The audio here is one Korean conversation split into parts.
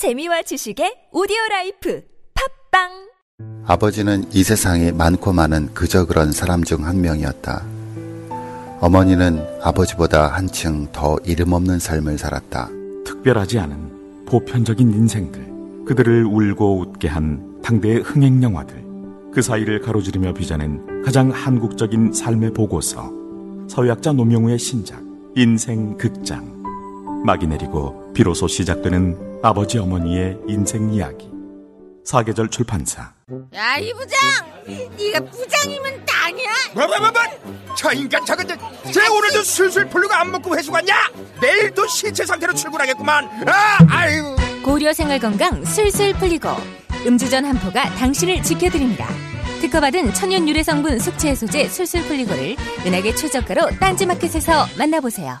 재미와 지식의 오디오 life 팟빵 아버지는 이 세상에 많고 많은 그저 그런 사람 중 한 명이었다. 어머니는 아버지보다 한층 더 이름 없는 삶을 살았다. 특별하지 않은 보편적인 인생들, 그들을 울고 웃게 한 당대의 흥행 영화들, 그 사이를 가로지르며 빚어낸 가장 한국적인 삶의 보고서, 사회학자 노명우의 신작, 인생 극장. 막이 내리고 비로소 시작되는 아버지 어머니의 인생 이야기. 사계절 출판사. 야, 이 부장! 네가 부장이면 땅이야? 뭐, 뭐, 뭐, 뭐? 저 인간 저건 쟤 오늘도 술술 풀리고 안 먹고 회수 갔냐? 내일도 신체 상태로 출근하겠구만. 아, 아유. 고려 생활 건강 술술 풀리고 음주전 한포가 당신을 지켜드립니다. 특허받은 천연 유래 성분 숙취 해소제 술술 풀리고를 은하계 최저가로 딴지마켓에서 만나보세요.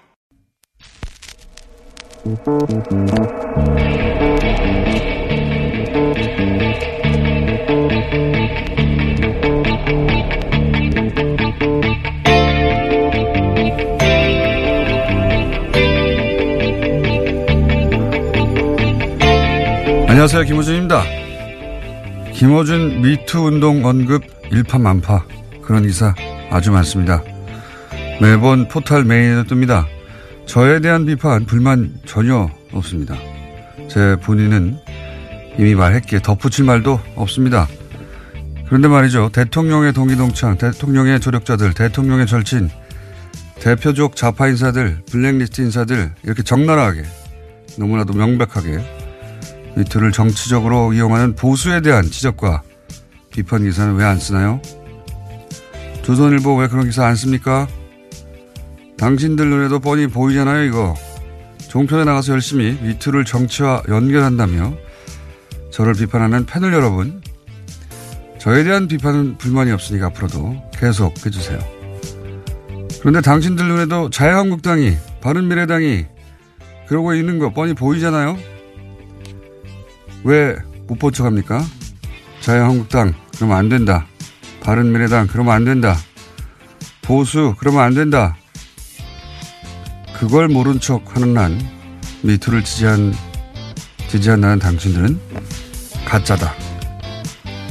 안녕하세요. 김호준입니다. 김호준 미투 운동 언급 일파만파 그런 기사 아주 많습니다. 매번 포탈 메인에 뜹니다. 저에 대한 비판, 불만 전혀 없습니다. 제 본인은 이미 말했기에 덧붙일 말도 없습니다. 그런데 말이죠. 대통령의 동기동창, 대통령의 조력자들, 대통령의 절친, 대표적 좌파 인사들, 블랙리스트 인사들 이렇게 적나라하게 너무나도 명백하게 미투를 정치적으로 이용하는 보수에 대한 지적과 비판 기사는 왜 안 쓰나요? 조선일보 왜 그런 기사 안 씁니까? 당신들 눈에도 뻔히 보이잖아요, 이거. 종편에 나가서 열심히 미투를 정치와 연결한다며 저를 비판하는 패널 여러분, 저에 대한 비판은 불만이 없으니까 앞으로도 계속 해주세요. 그런데 당신들 눈에도 자유한국당이, 바른미래당이 그러고 있는 거 뻔히 보이잖아요? 왜 못 본 척합니까? 자유한국당 그러면 안 된다. 바른미래당 그러면 안 된다. 보수 그러면 안 된다. 그걸 모른 척 하는 난 미투를 지지한 지지한다는 당신들은 가짜다.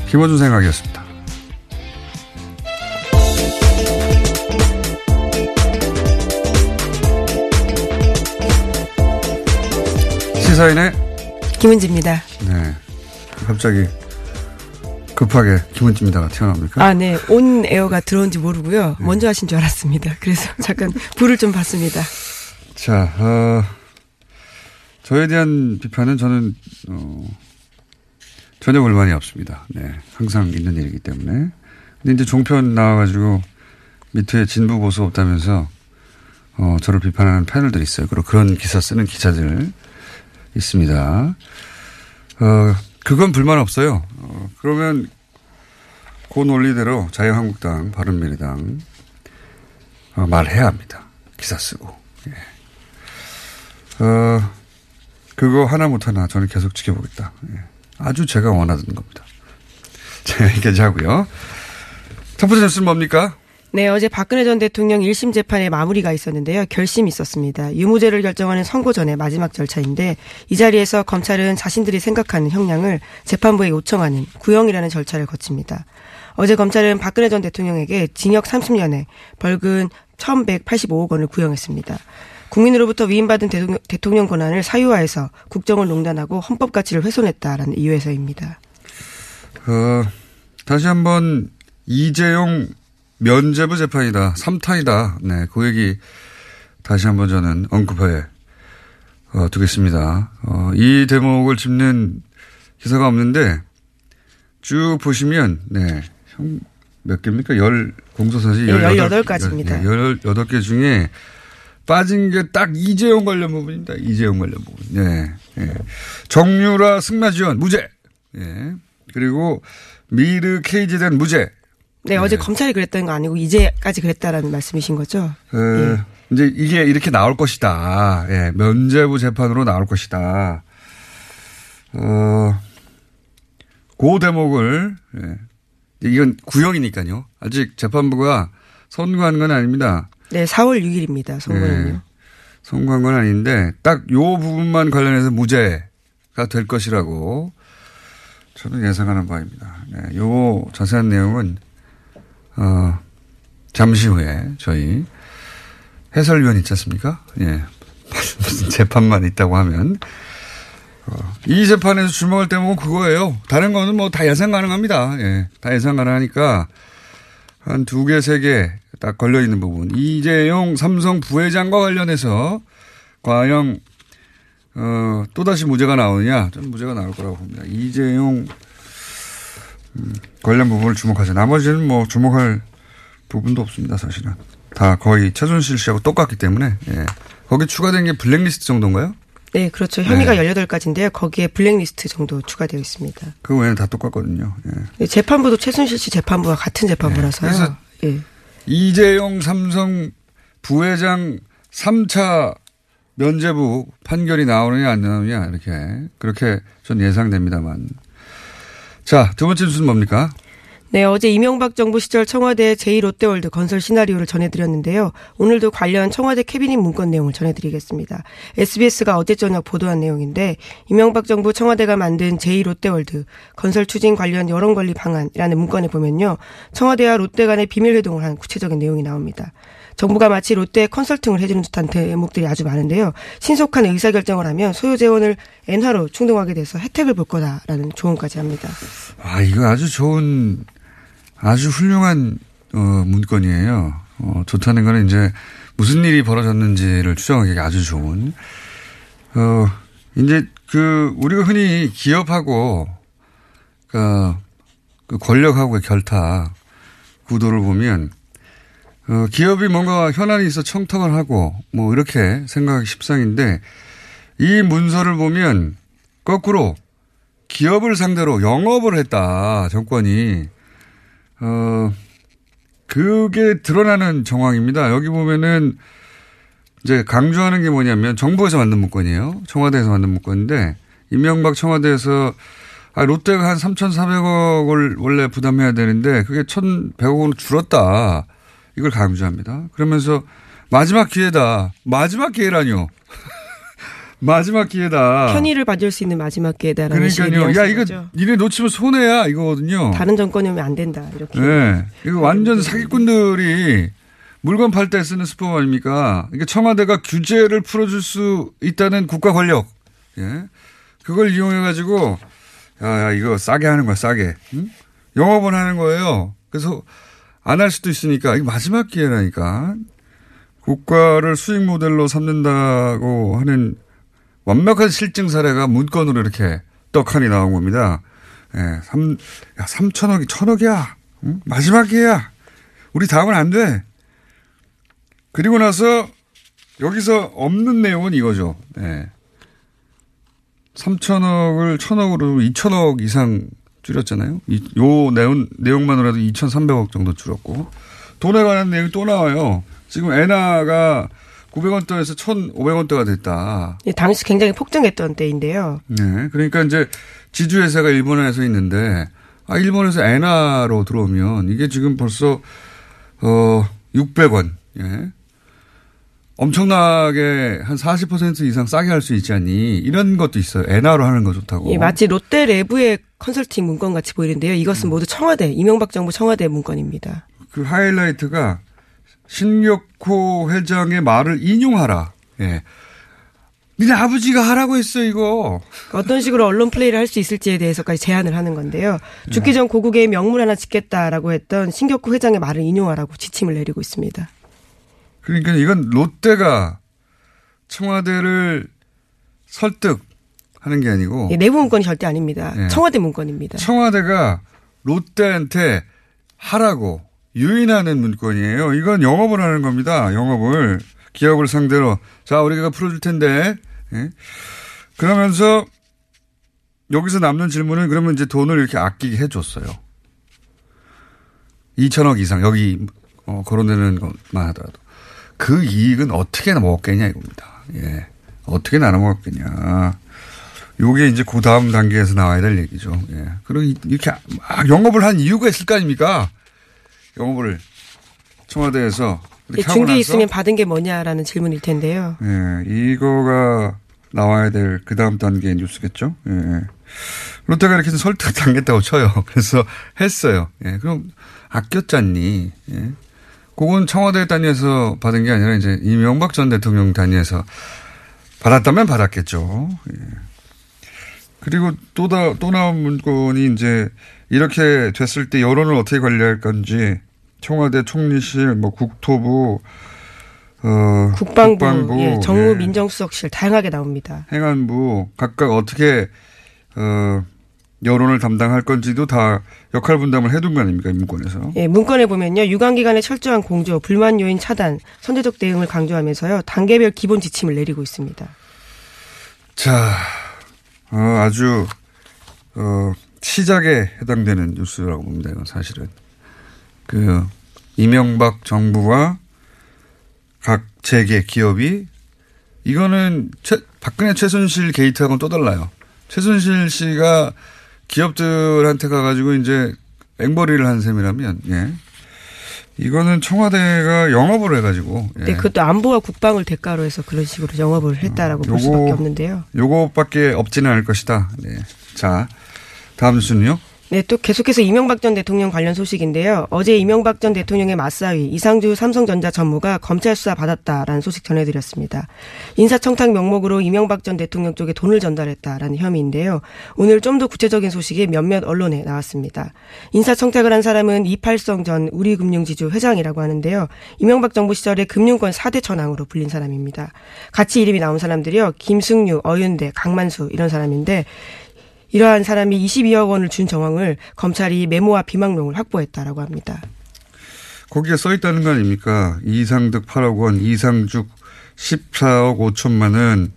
김호준 생각이었습니다. 시사인의 김은지입니다. 네. 갑자기 급하게 김은지입니다가 튀어나옵니까? 아, 네. 온 에어가 들어온지 모르고요. 네. 먼저 하신 줄 알았습니다. 그래서 잠깐 불을 좀 봤습니다. 자, 어, 저에 대한 비판은 저는, 어, 전혀 불만이 없습니다. 네. 항상 있는 일이기 때문에. 근데 이제 종편 나와가지고 밑에 진부 보수 없다면서, 어, 저를 비판하는 패널들이 있어요. 그리고 그런 기사 쓰는 기자들 있습니다. 어, 그건 불만 없어요. 어, 그러면 그 논리대로 자유한국당, 바른미래당 어, 말해야 합니다. 기사 쓰고. 예. 어, 그거 하나 못하나 저는 계속 지켜보겠다. 예. 아주 제가 원하던 겁니다. 자, 여기까지 하고요. 첫 번째 뉴스는 뭡니까? 네, 어제 박근혜 전 대통령 1심 재판에 마무리가 있었는데요. 결심이 있었습니다. 유무죄를 결정하는 선고 전의 마지막 절차인데 이 자리에서 검찰은 자신들이 생각하는 형량을 재판부에 요청하는 구형이라는 절차를 거칩니다. 어제 검찰은 박근혜 전 대통령에게 징역 30년에 벌금 1185억 원을 구형했습니다. 국민으로부터 위임받은 대통령, 대통령 권한을 사유화해서 국정을 농단하고 헌법 가치를 훼손했다라는 이유에서입니다. 어, 다시 한번 이재용 면제부 재판이다. 3탄이다. 네, 그 얘기 다시 한번 저는 언급해 어, 두겠습니다. 어, 이 대목을 짚는 기사가 없는데 쭉 보시면 네, 몇 개입니까? 열 공소사실 네, 18가지입니다. 네, 18개 중에 빠진 게 딱 이재용 관련 부분입니다. 이재용 관련 부분. 네. 예. 정유라 승마 지원 무죄. 예. 그리고 미르 KG된 무죄. 네, 어제 검찰이 그랬다는 거 아니고 이제까지 그랬다라는 말씀이신 거죠? 그 이제 이게 이렇게 나올 것이다. 예. 면죄부 재판으로 나올 것이다. 어, 그 대목을 예. 이건 구형이니까요. 아직 재판부가 선고한 건 아닙니다. 네, 4월 6일입니다. 선고는요. 네. 선고한 건 아닌데 딱 요 부분만 관련해서 무죄가 될 것이라고 저는 예상하는 바입니다. 네, 요 자세한 내용은 어 잠시 후에 저희 해설위원 있지 않습니까? 예. 무슨 재판만 있다고 하면 어, 이 재판에서 주목할 대목은 그거예요. 다른 거는 뭐 다 예상 가능합니다. 예. 다 예상 가능하니까 한 두 개, 세 개 딱 걸려 있는 부분. 이재용 삼성 부회장과 관련해서 과연 어, 또다시 무죄가 나오느냐? 저는 무죄가 나올 거라고 봅니다. 이재용 음, 관련 부분을 주목하죠. 나머지는 뭐 주목할 부분도 없습니다. 사실은 다 거의 최순실 씨하고 똑같기 때문에 예. 거기 추가된 게 블랙리스트 정도인가요? 네, 그렇죠. 혐의가 네. 18가지인데요. 거기에 블랙리스트 정도 추가되어 있습니다. 그 외에는 다 똑같거든요. 예. 네, 재판부도 최순실 씨 재판부와 같은 재판부라서요. 네, 예. 이재용 삼성 부회장 3차 면제부 판결이 나오느냐 안 나오느냐 이렇게 그렇게 전 예상됩니다만. 자, 두 번째 뉴스는 뭡니까? 네, 어제 이명박 정부 시절 청와대 제2롯데월드 건설 시나리오를 전해드렸는데요. 오늘도 관련 청와대 캐비닛 문건 내용을 전해드리겠습니다. SBS가 어제 저녁 보도한 내용인데 이명박 정부 청와대가 만든 제2롯데월드 건설 추진 관련 여론 관리 방안이라는 문건에 보면요. 청와대와 롯데 간의 비밀 회동을 한 구체적인 내용이 나옵니다. 정부가 마치 롯데에 컨설팅을 해주는 듯한 대목들이 아주 많은데요. 신속한 의사결정을 하면 소요 재원을 엔화로 충동하게 돼서 혜택을 볼 거다라는 조언까지 합니다. 아, 이거 아주 좋은, 아주 훌륭한, 어, 문건이에요. 어, 좋다는 거는 이제 무슨 일이 벌어졌는지를 추정하기 아주 좋은. 어, 이제 그, 우리가 흔히 기업하고, 그, 그 권력하고의 결탁 구도를 보면, 어, 기업이 뭔가 현안이 있어 청탁을 하고, 뭐, 이렇게 생각하기 십상인데, 이 문서를 보면, 거꾸로, 기업을 상대로 영업을 했다, 정권이. 어, 그게 드러나는 정황입니다. 여기 보면은, 이제 강조하는 게 뭐냐면, 정부에서 만든 문건이에요. 청와대에서 만든 문건인데, 이명박 청와대에서, 아, 롯데가 한 3,400억을 원래 부담해야 되는데, 그게 1,100억으로 줄었다. 이걸 강조합니다. 그러면서, 마지막 기회다. 마지막 기회라뇨. 마지막 기회다. 편의를 받을 수 있는 마지막 기회다라는 그러니까요. 야, 이거. 니네 놓치면 손해야, 이거거든요. 다른 정권이면 안 된다 이렇게. 네. 이거 완전 사기꾼들이 물건 팔 때 쓰는 수법 아닙니까? 이게 청와대가 규제를 풀어줄 수 있다는 국가 권력. 예. 그걸 이용해 가지고, 야, 야, 이거 싸게 하는 거야, 싸게. 응? 영업을 하는 거예요. 그래서 안 할 수도 있으니까, 이게 마지막 기회라니까. 국가를 수익 모델로 삼는다고 하는 완벽한 실증 사례가 문건으로 이렇게 떡하니 나온 겁니다. 예, 3, 야, 3천억이 천억이야. 응? 마지막 기회야. 우리 다음은 안 돼. 그리고 나서 여기서 없는 내용은 이거죠. 예. 3천억을 천억으로 2천억 이상 줄였잖아요. 이, 요 내용, 내용만으로도 2,300억 정도 줄었고. 돈에 관한 내용이 또 나와요. 지금 엔화가 900원대에서 1,500원대가 됐다. 예, 당시 굉장히 폭등했던 때인데요. 네. 그러니까 이제 지주회사가 일본에서 있는데, 아, 일본에서 엔화로 들어오면 이게 지금 벌써, 어, 600원. 예. 엄청나게 한 40% 이상 싸게 할 수 있지 않니? 이런 것도 있어요. 엔화로 하는 거 좋다고. 예, 마치 롯데 레브의 컨설팅 문건 같이 보이는데요. 이것은 모두 청와대, 이명박 정부 청와대 문건입니다. 그 하이라이트가 신격호 회장의 말을 인용하라. 예. 니네 아버지가 하라고 했어, 이거. 어떤 식으로 언론 플레이를 할 수 있을지에 대해서까지 제안을 하는 건데요. 죽기 전 고국에 명물 하나 짓겠다라고 했던 신격호 회장의 말을 인용하라고 지침을 내리고 있습니다. 그러니까 이건 롯데가 청와대를 설득하는 게 아니고 예, 내부 문건이 절대 아닙니다. 예. 청와대 문건입니다. 청와대가 롯데한테 하라고 유인하는 문건이에요. 이건 영업을 하는 겁니다. 영업을. 기업을 상대로 자 우리가 풀어줄 텐데 예? 그러면서 여기서 남는 질문은 그러면 이제 돈을 이렇게 아끼게 해줬어요. 2천억 이상 여기 어, 거론되는 것만 하더라도 그 이익은 어떻게 먹었겠냐 이겁니다. 예. 어떻게 나눠 먹었겠냐. 요게 이제 그 다음 단계에서 나와야 될 얘기죠. 예. 그리고 이렇게 막 영업을 한 이유가 있을 거 아닙니까? 영업을 청와대에서 중개 있으면 받은 게 뭐냐라는 질문일 텐데요. 예, 이거가 나와야 될 그 다음 단계 뉴스겠죠. 예. 롯데가 이렇게 설득 당했다고 쳐요. 그래서 했어요. 예, 그럼 아꼈잖니. 예. 그건 청와대 단위에서 받은 게 아니라 이제 이명박 전 대통령 단위에서 받았다면 받았겠죠. 예. 그리고 또, 다, 또 나온 문건이 이제 이렇게 됐을 때 여론을 어떻게 관리할 건지 청와대 총리실, 뭐 국토부, 어, 국방부, 국방부 예, 정무 예. 민정수석실 다양하게 나옵니다. 행안부 각각 어떻게 어, 여론을 담당할 건지도 다 역할 분담을 해둔 거 아닙니까 문건에서? 예, 문건에 보면요 유관기관의 철저한 공조, 불만 요인 차단, 선제적 대응을 강조하면서요 단계별 기본 지침을 내리고 있습니다. 자, 어, 아주 어, 시작에 해당되는 뉴스라고 봅니다. 이건 사실은 그 이명박 정부와 각 재계 기업이 이거는 최, 박근혜 최순실 게이트하고는 또 달라요. 최순실 씨가 기업들한테 가가지고 이제 앵벌이를 한 셈이라면, 예. 이거는 청와대가 영업을 해가지고. 예. 네, 그것도 안보와 국방을 대가로 해서 그런 식으로 영업을 했다라고 어, 요거, 볼 수밖에 없는데요. 요거밖에 없지는 않을 것이다. 네. 자, 다음 뉴스는요? 네, 또 계속해서 이명박 전 대통령 관련 소식인데요. 어제 이명박 전 대통령의 맞사위 이상주 삼성전자 전무가 검찰 수사 받았다라는 소식 전해드렸습니다. 인사청탁 명목으로 이명박 전 대통령 쪽에 돈을 전달했다라는 혐의인데요. 오늘 좀 더 구체적인 소식이 몇몇 언론에 나왔습니다. 인사청탁을 한 사람은 이팔성 전 우리금융지주 회장이라고 하는데요. 이명박 정부 시절에 금융권 4대 천왕으로 불린 사람입니다. 같이 이름이 나온 사람들이요. 김승유, 어윤대, 강만수 이런 사람인데 이러한 사람이 22억 원을 준 정황을 검찰이 메모와 비망록을 확보했다라고 합니다. 거기에 써 있다는 거 아닙니까? 이상득 8억 원, 이상죽 14억 5천만 원,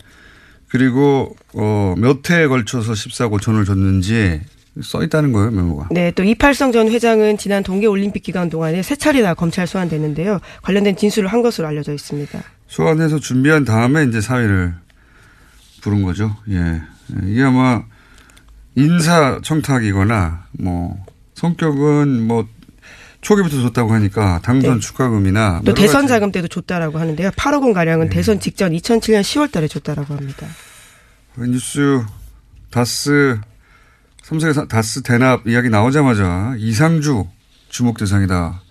그리고 어, 몇 해에 걸쳐서 14억 5천을 줬는지 써 있다는 거예요, 메모가. 네, 또 이팔성 전 회장은 지난 동계올림픽 기간 동안에 세 차례나 검찰 소환됐는데요. 관련된 진술을 한 것으로 알려져 있습니다. 소환해서 준비한 다음에 이제 사회를 부른 거죠. 예. 이게 아마 인사 청탁이거나 뭐 성격은 뭐 초기부터 줬다고 하니까 당선 네. 축하금이나 또 대선 자금 때도 줬다라고 하는데요. 8억 원 가량은 네. 대선 직전 2007년 10월 달에 줬다라고 합니다. 뉴스 다스 삼성의 다스 대납 이야기 나오자마자 이상주 주목 대상이다.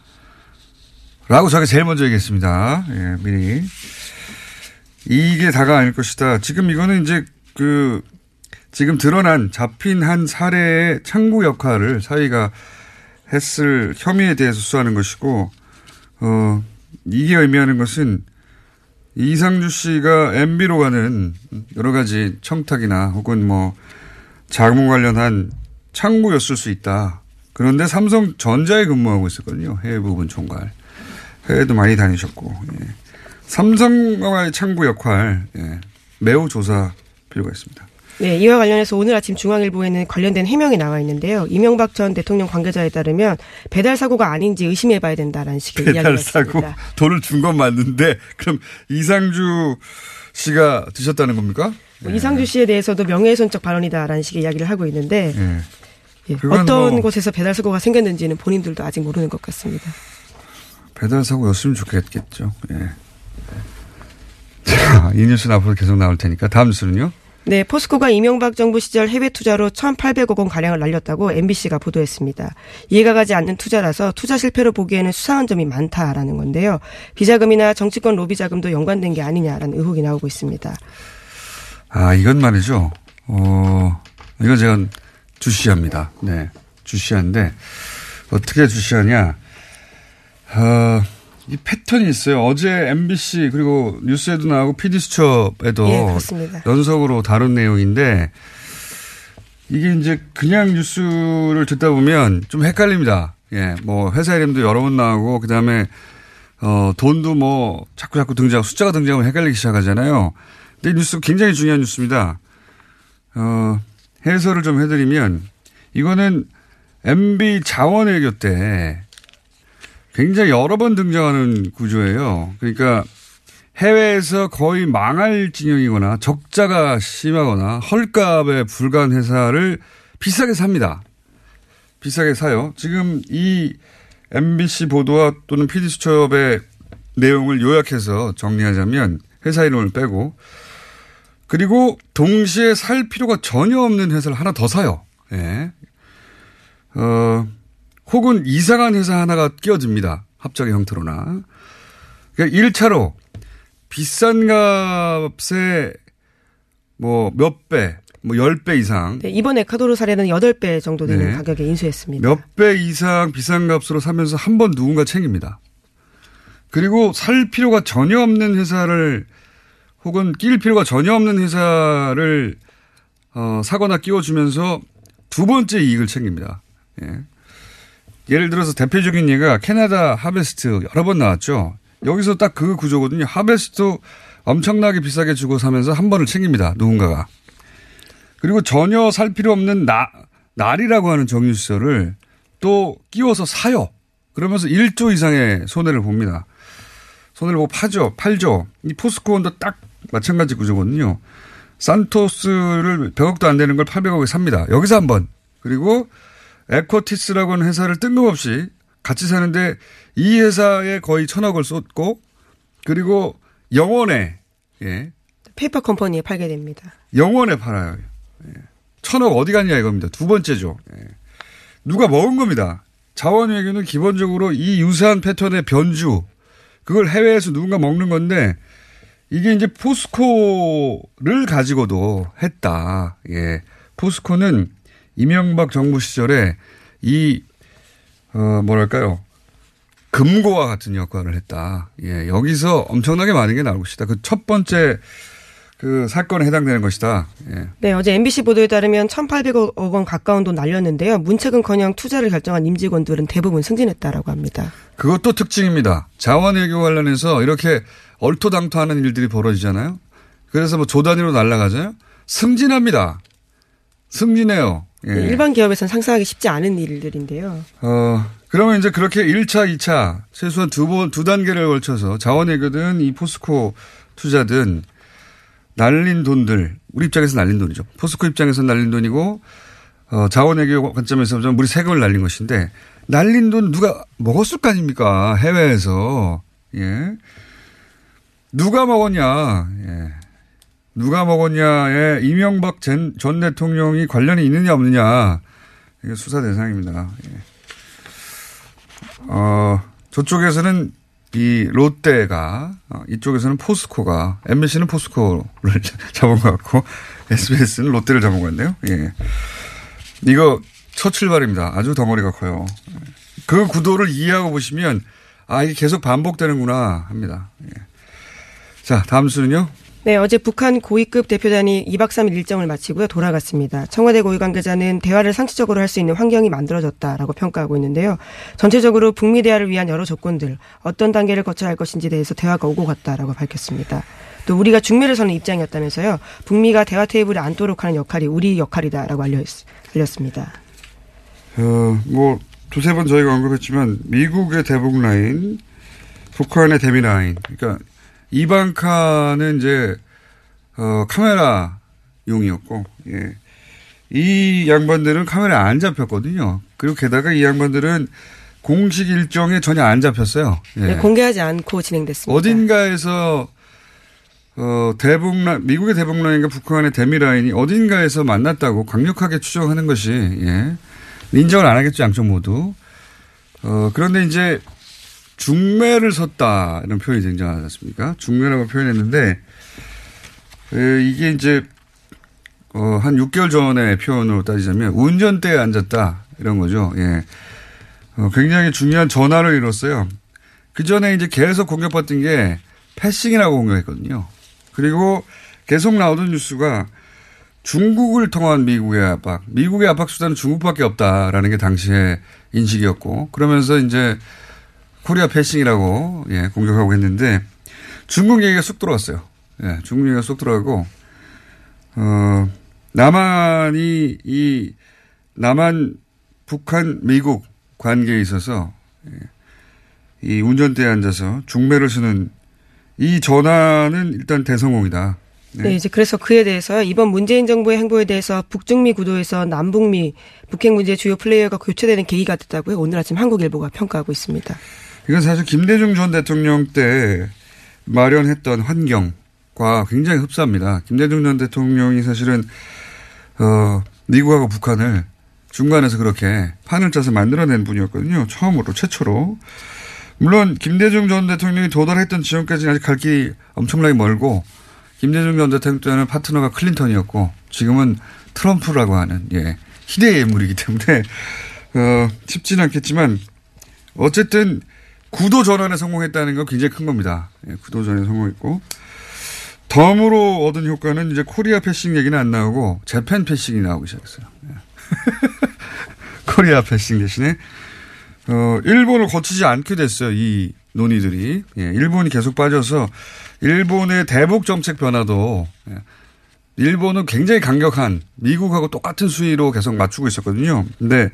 라고 저가 제일 먼저 얘기했습니다. 예, 미리. 이게 다가 아닐 것이다. 지금 이거는 이제 그 지금 드러난 잡힌 한 사례의 창구 역할을 사회가 했을 혐의에 대해서 수사하는 것이고, 어, 이게 의미하는 것은 이상주 씨가 MB로 가는 여러 가지 청탁이나 혹은 뭐 자금 관련한 창구였을 수 있다. 그런데 삼성전자에 근무하고 있었거든요. 해외 부분 총괄. 해외도 많이 다니셨고. 예. 삼성과의 창구 역할, 예. 매우 조사 필요가 있습니다. 네, 이와 관련해서 오늘 아침 중앙일보에는 관련된 해명이 나와 있는데요. 이명박 전 대통령 관계자에 따르면 배달 사고가 아닌지 의심해봐야 된다라는 식의 배달 이야기가 사고 있습니다. 돈을 준 건 맞는데 그럼 이상주 씨가 드셨다는 겁니까? 뭐 네. 이상주 씨에 대해서도 명예훼손적 발언이다라는 식의 이야기를 하고 있는데 네. 예, 어떤 뭐 곳에서 배달 사고가 생겼는지는 본인들도 아직 모르는 것 같습니다. 배달 사고였으면 좋겠겠죠. 예. 자, 이 뉴스는 앞으로 계속 나올 테니까 다음 뉴스는요? 네, 포스코가 이명박 정부 시절 해외 투자로 1,800억 원 가량을 날렸다고 MBC가 보도했습니다. 이해가 가지 않는 투자라서 투자 실패로 보기에는 수상한 점이 많다라는 건데요. 비자금이나 정치권 로비 자금도 연관된 게 아니냐라는 의혹이 나오고 있습니다. 아, 이건 말이죠. 어, 이건 제가 주시합니다. 네, 주시한데 어떻게 주시하냐? 어, 이 패턴이 있어요. 어제 MBC 그리고 뉴스에도 나오고 PD수첩에도 예, 연속으로 다룬 내용인데 이게 이제 그냥 뉴스를 듣다 보면 좀 헷갈립니다. 예, 뭐 회사 이름도 여러 번 나오고 그 다음에 어, 돈도 뭐 자꾸 자꾸 등장하고 숫자가 등장하면 헷갈리기 시작하잖아요. 근데 이 뉴스 굉장히 중요한 뉴스입니다. 어, 해설을 좀 해드리면 이거는 MB 자원외교 때 굉장히 여러 번 등장하는 구조예요. 그러니까 해외에서 거의 망할 진영이거나 적자가 심하거나 헐값에 불과한 회사를 비싸게 삽니다. 비싸게 사요. 지금 이 MBC 보도와 또는 PD수첩의 내용을 요약해서 정리하자면 회사 이름을 빼고 그리고 동시에 살 필요가 전혀 없는 회사를 하나 더 사요. 예. 어, 혹은 이상한 회사 하나가 끼어듭니다. 합작의 형태로나. 그러니까 1차로 비싼 값에 뭐 몇 배, 뭐 10배 이상. 네, 이번 에카도르 사례는 8배 정도 되는 네. 가격에 인수했습니다. 몇 배 이상 비싼 값으로 사면서 한 번 누군가 챙깁니다. 그리고 살 필요가 전혀 없는 회사를 혹은 끼일 필요가 전혀 없는 회사를 어, 사거나 끼워주면서 두 번째 이익을 챙깁니다. 예. 예를 들어서 대표적인 예가 캐나다 하베스트 여러 번 나왔죠. 여기서 딱 그 구조거든요. 하베스트 엄청나게 비싸게 주고 사면서 한 번을 챙깁니다. 누군가가. 그리고 전혀 살 필요 없는 나, 날이라고 하는 정유시설을 또 끼워서 사요. 그러면서 1조 이상의 손해를 봅니다. 손해를 보고 파죠. 팔죠. 이 포스코원도 딱 마찬가지 구조거든요. 산토스를 100억도 안 되는 걸 800억에 삽니다. 여기서 한 번. 그리고 에코티스라고 하는 회사를 뜬금없이 같이 사는데 이 회사에 거의 천억을 쏟고 그리고 영 원에 예. 페이퍼 컴퍼니에 팔게 됩니다. 영 원에 팔아요. 예. 천억 어디 갔냐 이겁니다. 두 번째죠. 예. 누가 먹은 겁니다. 자원외교는 기본적으로 이 유사한 패턴의 변주 그걸 해외에서 누군가 먹는 건데 이게 이제 포스코를 가지고도 했다. 예. 포스코는 이명박 정부 시절에 이, 어, 뭐랄까요. 금고와 같은 역할을 했다. 예. 여기서 엄청나게 많은 게 나올 것이다. 그 첫 번째 그 사건에 해당되는 것이다. 예. 네, 어제 MBC 보도에 따르면 1,800억 원 가까운 돈 날렸는데요. 문책은커녕 투자를 결정한 임직원들은 대부분 승진했다라고 합니다. 그것도 특징입니다. 자원외교 관련해서 이렇게 얼토당토하는 일들이 벌어지잖아요. 그래서 뭐 조단위로 날아가잖아요. 승진합니다. 승진해요. 예. 일반 기업에서는 상상하기 쉽지 않은 일들인데요. 어, 그러면 이제 그렇게 1차, 2차, 최소한 두 번, 두 단계를 걸쳐서 자원외교든 이 포스코 투자든 날린 돈들, 우리 입장에서 날린 돈이죠. 포스코 입장에서 날린 돈이고, 어, 자원외교 관점에서 보면 우리 세금을 날린 것인데, 날린 돈 누가 먹었을 거 아닙니까? 해외에서. 예. 누가 먹었냐. 예. 누가 먹었냐에 이명박 전, 전 대통령이 관련이 있느냐 없느냐. 이게 수사 대상입니다. 예. 어, 저쪽에서는 이 롯데가 어, 이쪽에서는 포스코가 MBC는 포스코를 잡은 것 같고 SBS는 롯데를 잡은 것 같네요. 예. 이거 첫 출발입니다. 아주 덩어리가 커요. 그 구도를 이해하고 보시면 아 이게 계속 반복되는구나 합니다. 예. 자 다음 수는요. 네, 어제 북한 고위급 대표단이 2박 3일 일정을 마치고요. 돌아갔습니다. 청와대 고위 관계자는 대화를 상시적으로 할 수 있는 환경이 만들어졌다라고 평가하고 있는데요. 전체적으로 북미 대화를 위한 여러 조건들, 어떤 단계를 거쳐야 할 것인지 대해서 대화가 오고 갔다라고 밝혔습니다. 또 우리가 중매를 서는 입장이었다면서요. 북미가 대화 테이블에 앉도록 하는 역할이 우리 역할이다라고 알렸, 알렸습니다. 어, 뭐 두세 번 저희가 언급했지만 미국의 대북 라인, 북한의 대미 라인, 그러니까 이방카는 이제 어, 카메라 용이었고, 예. 이 양반들은 카메라에 안 잡혔거든요. 그리고 게다가 이 양반들은 공식 일정에 전혀 안 잡혔어요. 예. 네, 공개하지 않고 진행됐습니다. 어딘가에서 어, 대북라, 미국의 대북라인과 북한의 대미라인이 어딘가에서 만났다고 강력하게 추정하는 것이, 예. 인정을 안 하겠죠, 양쪽 모두. 어, 그런데 이제 중매를 섰다, 이런 표현이 등장하지 않습니까? 중매라고 표현했는데, 에, 이게 이제, 어, 한 6개월 전의 표현으로 따지자면, 운전대에 앉았다, 이런 거죠, 예. 어, 굉장히 중요한 전화를 이뤘어요. 그 전에 이제 계속 공격받던 게 패싱이라고 공격했거든요. 그리고 계속 나오던 뉴스가 중국을 통한 미국의 압박, 미국의 압박 수단은 중국밖에 없다라는 게 당시의 인식이었고, 그러면서 이제 코리아 패싱이라고 예, 공격하고 했는데 중국 얘기가 쑥 들어왔어요. 예, 중국 얘기가 쑥 들어가고 어, 남한이 이 남한 북한 미국 관계에 있어서 예, 이 운전대에 앉아서 중매를 쓰는 이 전화는 일단 대성공이다. 네. 이제 그래서 그에 대해서 이번 문재인 정부의 행보에 대해서 북중미 구도에서 남북미 북핵 문제 주요 플레이어가 교체되는 계기가 됐다고요. 오늘 아침 한국일보가 평가하고 있습니다. 이건 사실 김대중 전 대통령 때 마련했던 환경과 굉장히 흡사합니다. 김대중 전 대통령이 사실은 어 미국하고 북한을 중간에서 그렇게 판을 짜서 만들어낸 분이었거든요. 처음으로 최초로. 물론 김대중 전 대통령이 도달했던 지점까지는 아직 갈 길이 엄청나게 멀고 김대중 전 대통령 때는 파트너가 클린턴이었고 지금은 트럼프라고 하는 예 희대의 인물이기 때문에 어 쉽지는 않겠지만 어쨌든 구도 전환에 성공했다는 건 굉장히 큰 겁니다. 예, 구도 전환에 성공했고 덤으로 얻은 효과는 이제 코리아 패싱 얘기는 안 나오고 재팬 패싱이 나오기 시작했어요. 예. 코리아 패싱 대신에 어 일본을 거치지 않게 됐어요. 이 논의들이 예, 일본이 계속 빠져서 일본의 대북 정책 변화도 예, 일본은 굉장히 강력한 미국하고 똑같은 수위로 계속 맞추고 있었거든요. 근데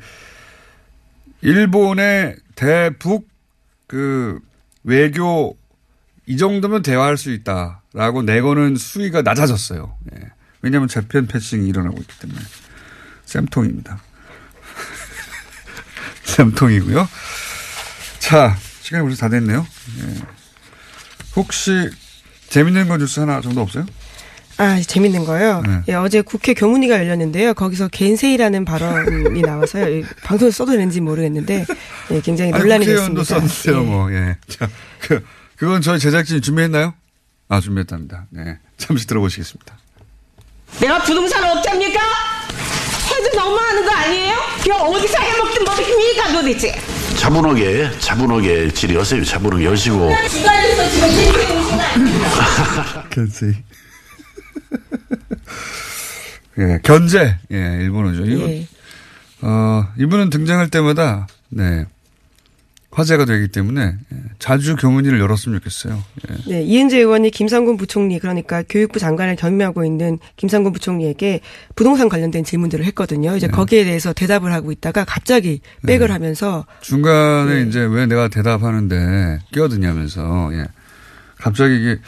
일본의 대북 그 외교 이 정도면 대화할 수 있다라고 내거는 수위가 낮아졌어요. 예. 왜냐하면 재편 패싱이 일어나고 있기 때문에 쌤통입니다. 쌤통이고요. 자 시간이 벌써 다 됐네요. 예. 혹시 재밌는 거 뉴스 하나 정도 없어요? 아, 재밌는 거요. 네. 예, 어제 국회 교문위가 열렸는데요. 거기서 겐세이라는 발언이 나와서요. 방송에 써도 되는지 모르겠는데 예, 굉장히 논란이 아니, 됐습니다. 썼어요, 예. 뭐. 예. 자, 그 그건 저희 제작진이 준비했나요? 아, 준비했답니다. 네. 잠시 들어보시겠습니다. 내가 부동산 업자입니까? 해도 너무하는 거 아니에요? 그 어디서 해먹든 뭐입니까 도대체? 차분하게 차분하게 질의하세요. 차분하게 하시고. 기다렸어 지금 견세. 예, 견제. 예, 일본어죠. 이거, 예. 어, 이분은 등장할 때마다, 네. 화제가 되기 때문에 예, 자주 교문위를 열었으면 좋겠어요. 예. 네, 이은재 의원이 김상곤 부총리 그러니까 교육부 장관을 겸임하고 있는 김상곤 부총리에게 부동산 관련된 질문들을 했거든요. 이제 네. 거기에 대해서 대답을 하고 있다가 갑자기 백을 네. 하면서 중간에 네. 이제 왜 내가 대답하는데 끼어드냐면서 예. 갑자기 이게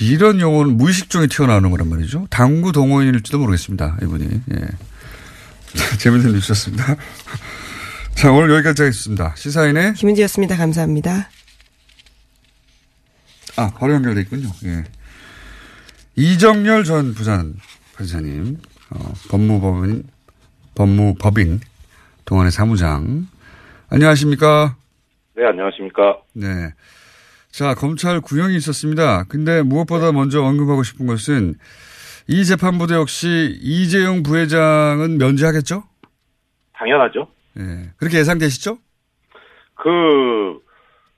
이런 용어는 무의식 중에 튀어나오는 거란 말이죠. 당구 동호인일지도 모르겠습니다. 이분이. 예. 재밌는 뉴스였습니다. 자, 오늘 여기까지 하겠습니다. 시사인의 김은지였습니다. 감사합니다. 아, 바로 연결돼 있군요. 예. 이정열 전 부산 판사님, 어, 법무법인, 법무법인 동안의 사무장. 안녕하십니까? 네, 안녕하십니까? 네. 자, 검찰 구형이 있었습니다. 근데 무엇보다 먼저 언급하고 싶은 것은 이 재판부도 역시 이재용 부회장은 면제하겠죠? 당연하죠. 예. 그렇게 예상되시죠? 그,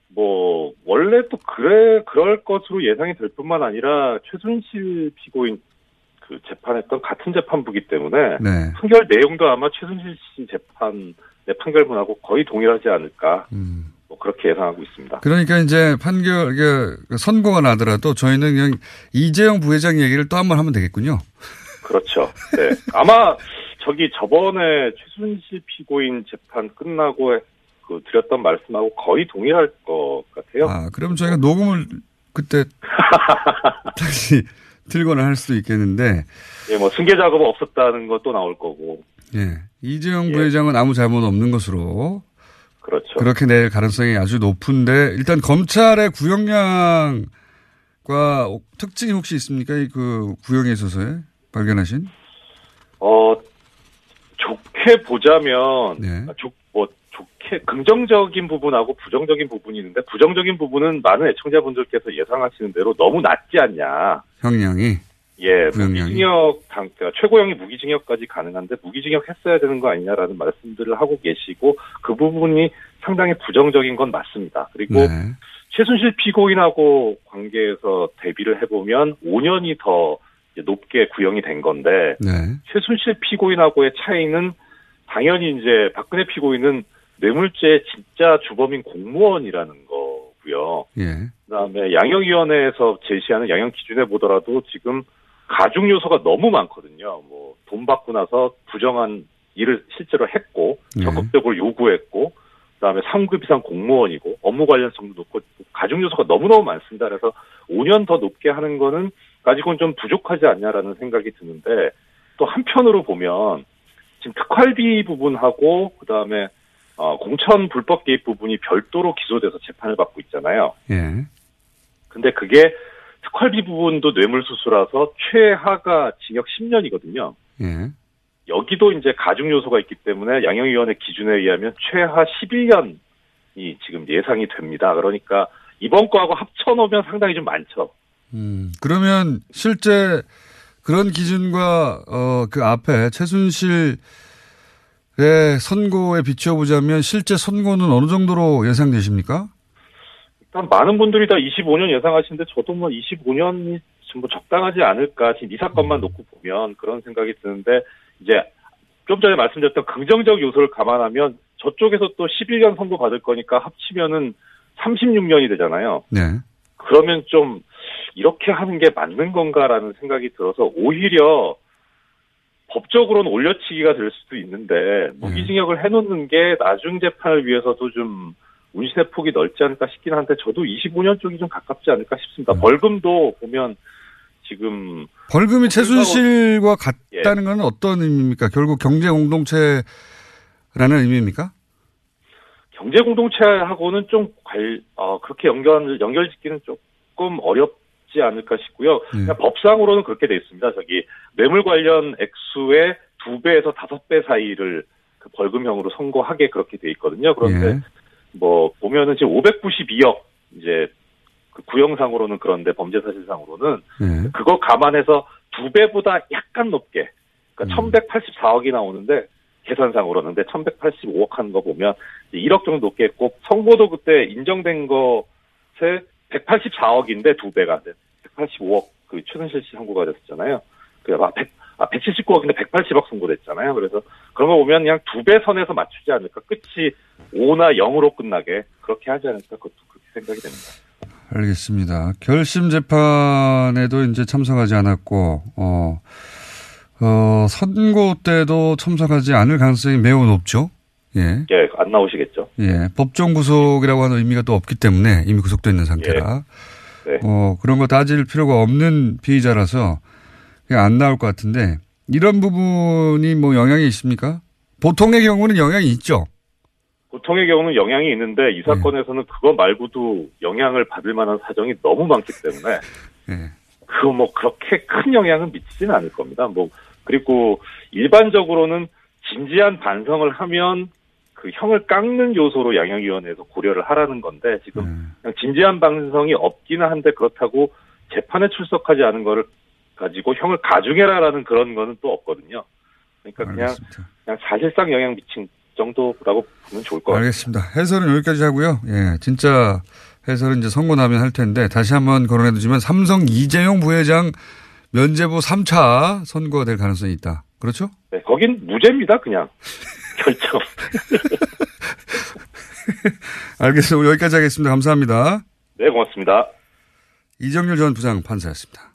뭐, 원래 또 그래, 그럴 것으로 예상이 될 뿐만 아니라 최순실 피고인 그 재판했던 같은 재판부기 때문에 네. 판결 내용도 아마 최순실 씨 재판 의 판결문하고 거의 동일하지 않을까. 음. 뭐 그렇게 예상하고 있습니다. 그러니까 이제 판결, 이게 선고가 나더라도 저희는 그냥 이재용 부회장 얘기를 또 한 번 하면 되겠군요. 그렇죠. 네. 아마 저기 저번에 최순실 피고인 재판 끝나고 그 드렸던 말씀하고 거의 동일할 것 같아요. 아, 그럼 저희가 녹음을 그때 다시 들거나 할 수도 있겠는데. 예, 뭐 승계 작업 없었다는 것도 나올 거고. 예. 이재용 예. 부회장은 아무 잘못 없는 것으로. 그렇죠. 그렇게 낼 가능성이 아주 높은데 일단 검찰의 구형량과 특징이 혹시 있습니까? 그 구형에 있어서의 발견하신? 어, 좋게 보자면 네. 좋, 뭐 좋게 긍정적인 부분하고 부정적인 부분이 있는데 부정적인 부분은 많은 애청자분들께서 예상하시는 대로 너무 낮지 않냐. 형량이. 예, 무기징역 당 그러니까 최고형이 무기징역까지 가능한데 무기징역 했어야 되는 거 아니냐라는 말씀들을 하고 계시고 그 부분이 상당히 부정적인 건 맞습니다. 그리고 네. 최순실 피고인하고 관계에서 대비를 해보면 5년이 더 높게 구형이 된 건데 네. 최순실 피고인하고의 차이는 당연히 이제 박근혜 피고인은 뇌물죄 진짜 주범인 공무원이라는 거고요. 예. 그다음에 양형위원회에서 제시하는 양형 기준에 보더라도 지금 가중 요소가 너무 많거든요. 뭐 돈 받고 나서 부정한 일을 실제로 했고 예. 적극적으로 요구했고 그다음에 3급 이상 공무원이고 업무 관련성도 높고 가중 요소가 너무너무 많습니다. 그래서 5년 더 높게 하는 거는 아직은 좀 부족하지 않냐라는 생각이 드는데 또 한편으로 보면 지금 특활비 부분하고 그다음에 어, 공천 불법 개입 부분이 별도로 기소돼서 재판을 받고 있잖아요. 예. 근데 그게 특활비 부분도 뇌물수수라서 최하가 징역 10년이거든요. 예. 여기도 이제 가중 요소가 있기 때문에 양형위원회 기준에 의하면 최하 11년이 지금 예상이 됩니다. 그러니까 이번 거하고 합쳐놓으면 상당히 좀 많죠. 음, 그러면 실제 그런 기준과 어, 그 앞에 최순실의 선고에 비춰보자면 실제 선고는 어느 정도로 예상되십니까? 많은 분들이 다 25년 예상하시는데 저도 뭐 25년이 뭐 적당하지 않을까 지금 이 사건만 놓고 보면 그런 생각이 드는데 이제 좀 전에 말씀드렸던 긍정적 요소를 감안하면 저쪽에서 또 11년 선고 받을 거니까 합치면은 36년이 되잖아요. 네. 그러면 좀 이렇게 하는 게 맞는 건가라는 생각이 들어서 오히려 법적으로는 올려치기가 될 수도 있는데 무기징역을 해놓는 게 나중 재판을 위해서도 좀 운신의 폭이 넓지 않을까 싶긴 한데 저도 25년 쪽이 좀 가깝지 않을까 싶습니다. 벌금도 보면 지금 벌금이 최순실과 예. 같다는 건 어떤 의미입니까? 결국 경제 공동체라는 의미입니까? 경제 공동체하고는 좀 관, 어, 그렇게 연결, 연결짓기는 조금 어렵지 않을까 싶고요. 그냥 법상으로는 그렇게 돼 있습니다. 저기, 뇌물 관련 액수의 두 배에서 다섯 배 사이를 그 벌금형으로 선고하게 그렇게 돼 있거든요. 그런데 예. 뭐, 보면은 지금 592억, 이제, 그 구형상으로는 그런데 범죄 사실상으로는 예. 그거 감안해서 두 배보다 약간 높게, 그러니까 1184억이 나오는데, 계산상으로는 근데 1185억 하는 거 보면 이제 1억 정도 높게 했고 선고도 그때 인정된 것에 184억인데 두 배가 돼. 185억 그 최순실 씨 선고가 됐었잖아요. 그래 아, 100, 아 179억인데 180억 선고됐잖아요. 그래서 그런 거 보면 그냥 두 배 선에서 맞추지 않을까. 끝이 5나 0으로 끝나게 그렇게 하지 않을까. 그것도 그렇게 생각이 됩니다. 알겠습니다. 결심 재판에도 이제 참석하지 않았고, 어, 어, 선고 때도 참석하지 않을 가능성이 매우 높죠. 예. 예, 안 나오시겠죠. 예. 법정 구속이라고 하는 의미가 또 없기 때문에 이미 구속돼 있는 상태라. 네. 어, 그런 거 따질 필요가 없는 피의자라서 안 나올 것 같은데 이런 부분이 뭐 영향이 있습니까? 보통의 경우는 영향이 있죠. 보통의 경우는 영향이 있는데 이 사건에서는 그거 말고도 영향을 받을 만한 사정이 너무 많기 때문에 예. 그거 뭐 그렇게 큰 영향은 미치지는 않을 겁니다. 뭐 그리고 일반적으로는 진지한 반성을 하면 그 형을 깎는 요소로 양형위원회에서 고려를 하라는 건데 지금 그냥 진지한 반성이 없기는 한데 그렇다고 재판에 출석하지 않은 거를 가지고 형을 가중해라라는 그런 거는 또 없거든요. 그러니까 그냥 그냥 사실상 영향 미친 정도라고 보면 좋을 것 같아요. 알겠습니다. 해설은 여기까지 하고요. 예, 진짜 해설은 이제 선고 나면 할 텐데 다시 한번 거론해 두지만 삼성 이재용 부회장 면제부 3차 선고가 될 가능성이 있다. 그렇죠? 네, 거긴 무죄입니다, 그냥. 결정. 알겠습니다. 여기까지 하겠습니다. 감사합니다. 네, 고맙습니다. 이정률 전 부장 판사였습니다.